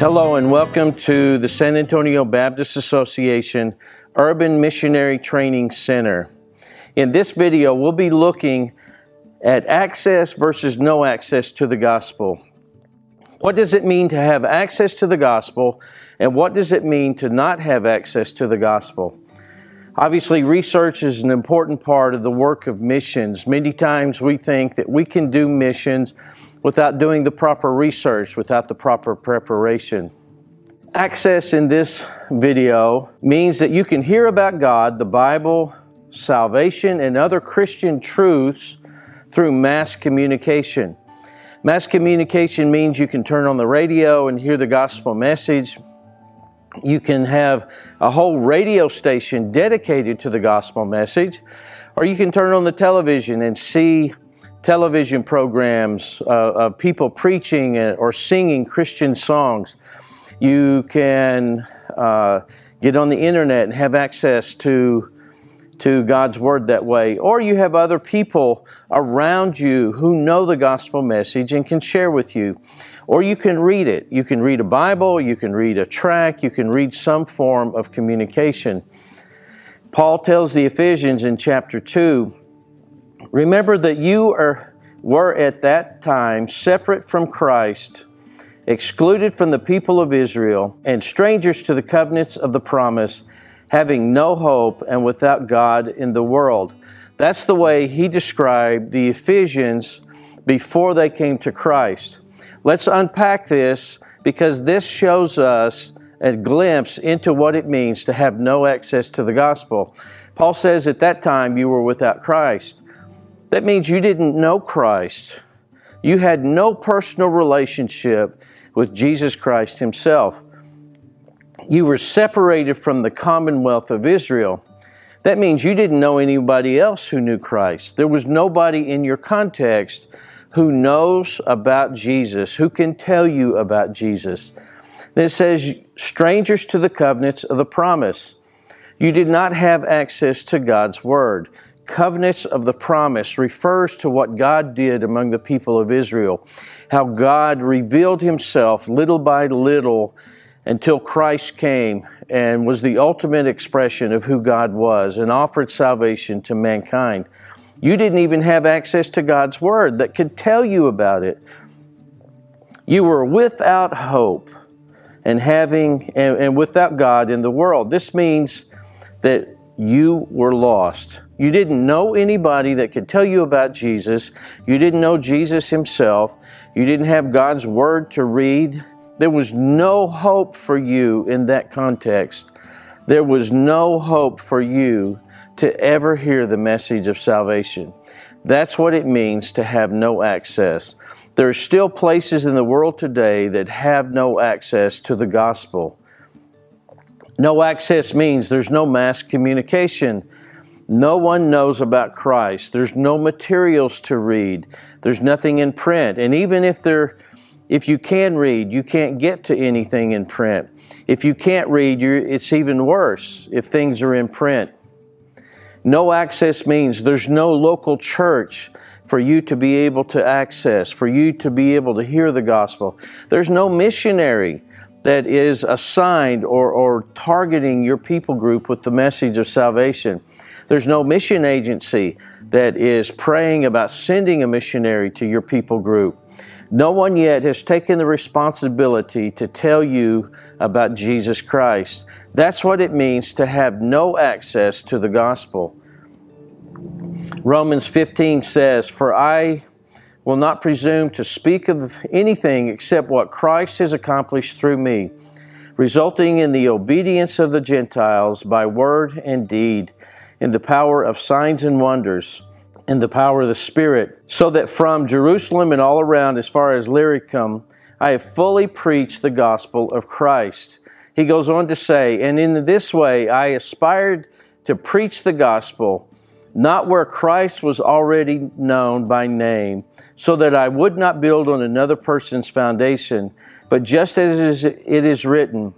Hello, and welcome to the San Antonio Baptist Association Urban Missionary Training Center. In this video, we'll be looking at access versus no access to the gospel. What does it mean to have access to the gospel, and what does it mean to not have access to the gospel? Obviously, research is an important part of the work of missions. Many times we think that we can do missions without doing the proper research, without the proper preparation. Access in this video means that you can hear about God, the Bible, salvation, and other Christian truths through mass communication. Mass communication means you can turn on the radio and hear the gospel message. You can have a whole radio station dedicated to the gospel message, or you can turn on the television and see television programs uh, of people preaching or singing Christian songs. You can uh, get on the internet and have access to to God's Word that way. Or you have other people around you who know the gospel message and can share with you. Or you can read it. You can read a Bible, you can read a tract, you can read some form of communication. Paul tells the Ephesians in chapter 2 Remember that you are, were at that time separate from Christ, excluded from the people of Israel, and strangers to the covenants of the promise, having no hope and without God in the world. That's the way he described the Ephesians before they came to Christ. Let's unpack this because this shows us a glimpse into what it means to have no access to the gospel. Paul says at that time you were without Christ. That means you didn't know Christ. You had no personal relationship with Jesus Christ Himself. You were separated from the commonwealth of Israel. That means you didn't know anybody else who knew Christ. There was nobody in your context who knows about Jesus, who can tell you about Jesus. Then it says, strangers to the covenants of the promise. You did not have access to God's Word covenants of the promise refers to what God did among the people of Israel, how God revealed himself little by little until Christ came and was the ultimate expression of who God was and offered salvation to mankind. You didn't even have access to God's Word that could tell you about it. You were without hope and having and, and without God in the world. This means that you were lost. You didn't know anybody that could tell you about Jesus. You didn't know Jesus himself. You didn't have God's word to read. There was no hope for you in that context. There was no hope for you to ever hear the message of salvation. That's what it means to have no access. There are still places in the world today that have no access to the gospel. No access means there's no mass communication. No one knows about Christ. There's no materials to read. There's nothing in print. And even if there if you can read, you can't get to anything in print. If you can't read, it's even worse if things are in print. No access means there's no local church for you to be able to access, for you to be able to hear the gospel. There's no missionary that is assigned or, or targeting your people group with the message of salvation. There's no mission agency that is praying about sending a missionary to your people group. No one yet has taken the responsibility to tell you about Jesus Christ. That's what it means to have no access to the gospel. Romans 15 says, For I will not presume to speak of anything except what Christ has accomplished through me, resulting in the obedience of the Gentiles by word and deed, in the power of signs and wonders, in the power of the Spirit, so that from Jerusalem and all around, as far as Illyricum, I have fully preached the gospel of Christ. He goes on to say, And in this way I aspired to preach the gospel, not where Christ was already known by name so that I would not build on another person's foundation, but just as it is written,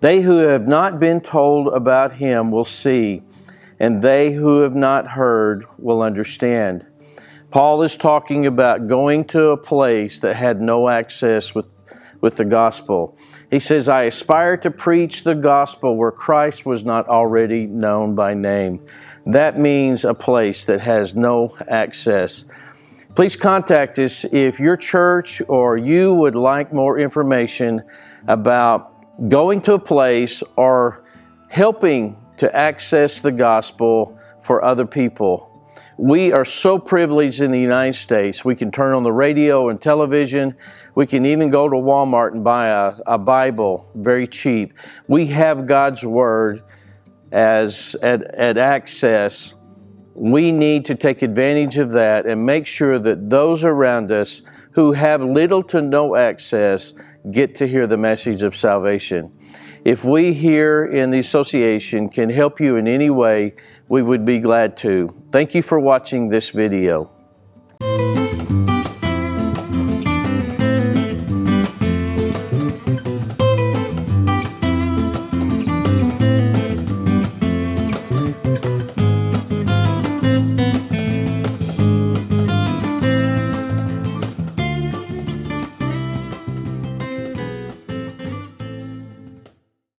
they who have not been told about him will see, and they who have not heard will understand. Paul is talking about going to a place that had no access with, with the gospel. He says, I aspire to preach the gospel where Christ was not already known by name. That means a place that has no access. Please contact us if your church or you would like more information about going to a place or helping to access the gospel for other people. We are so privileged in the United States. We can turn on the radio and television. We can even go to Walmart and buy a, a Bible very cheap. We have God's Word as at, at access. We need to take advantage of that and make sure that those around us who have little to no access get to hear the message of salvation. If we here in the association can help you in any way, we would be glad to. Thank you for watching this video.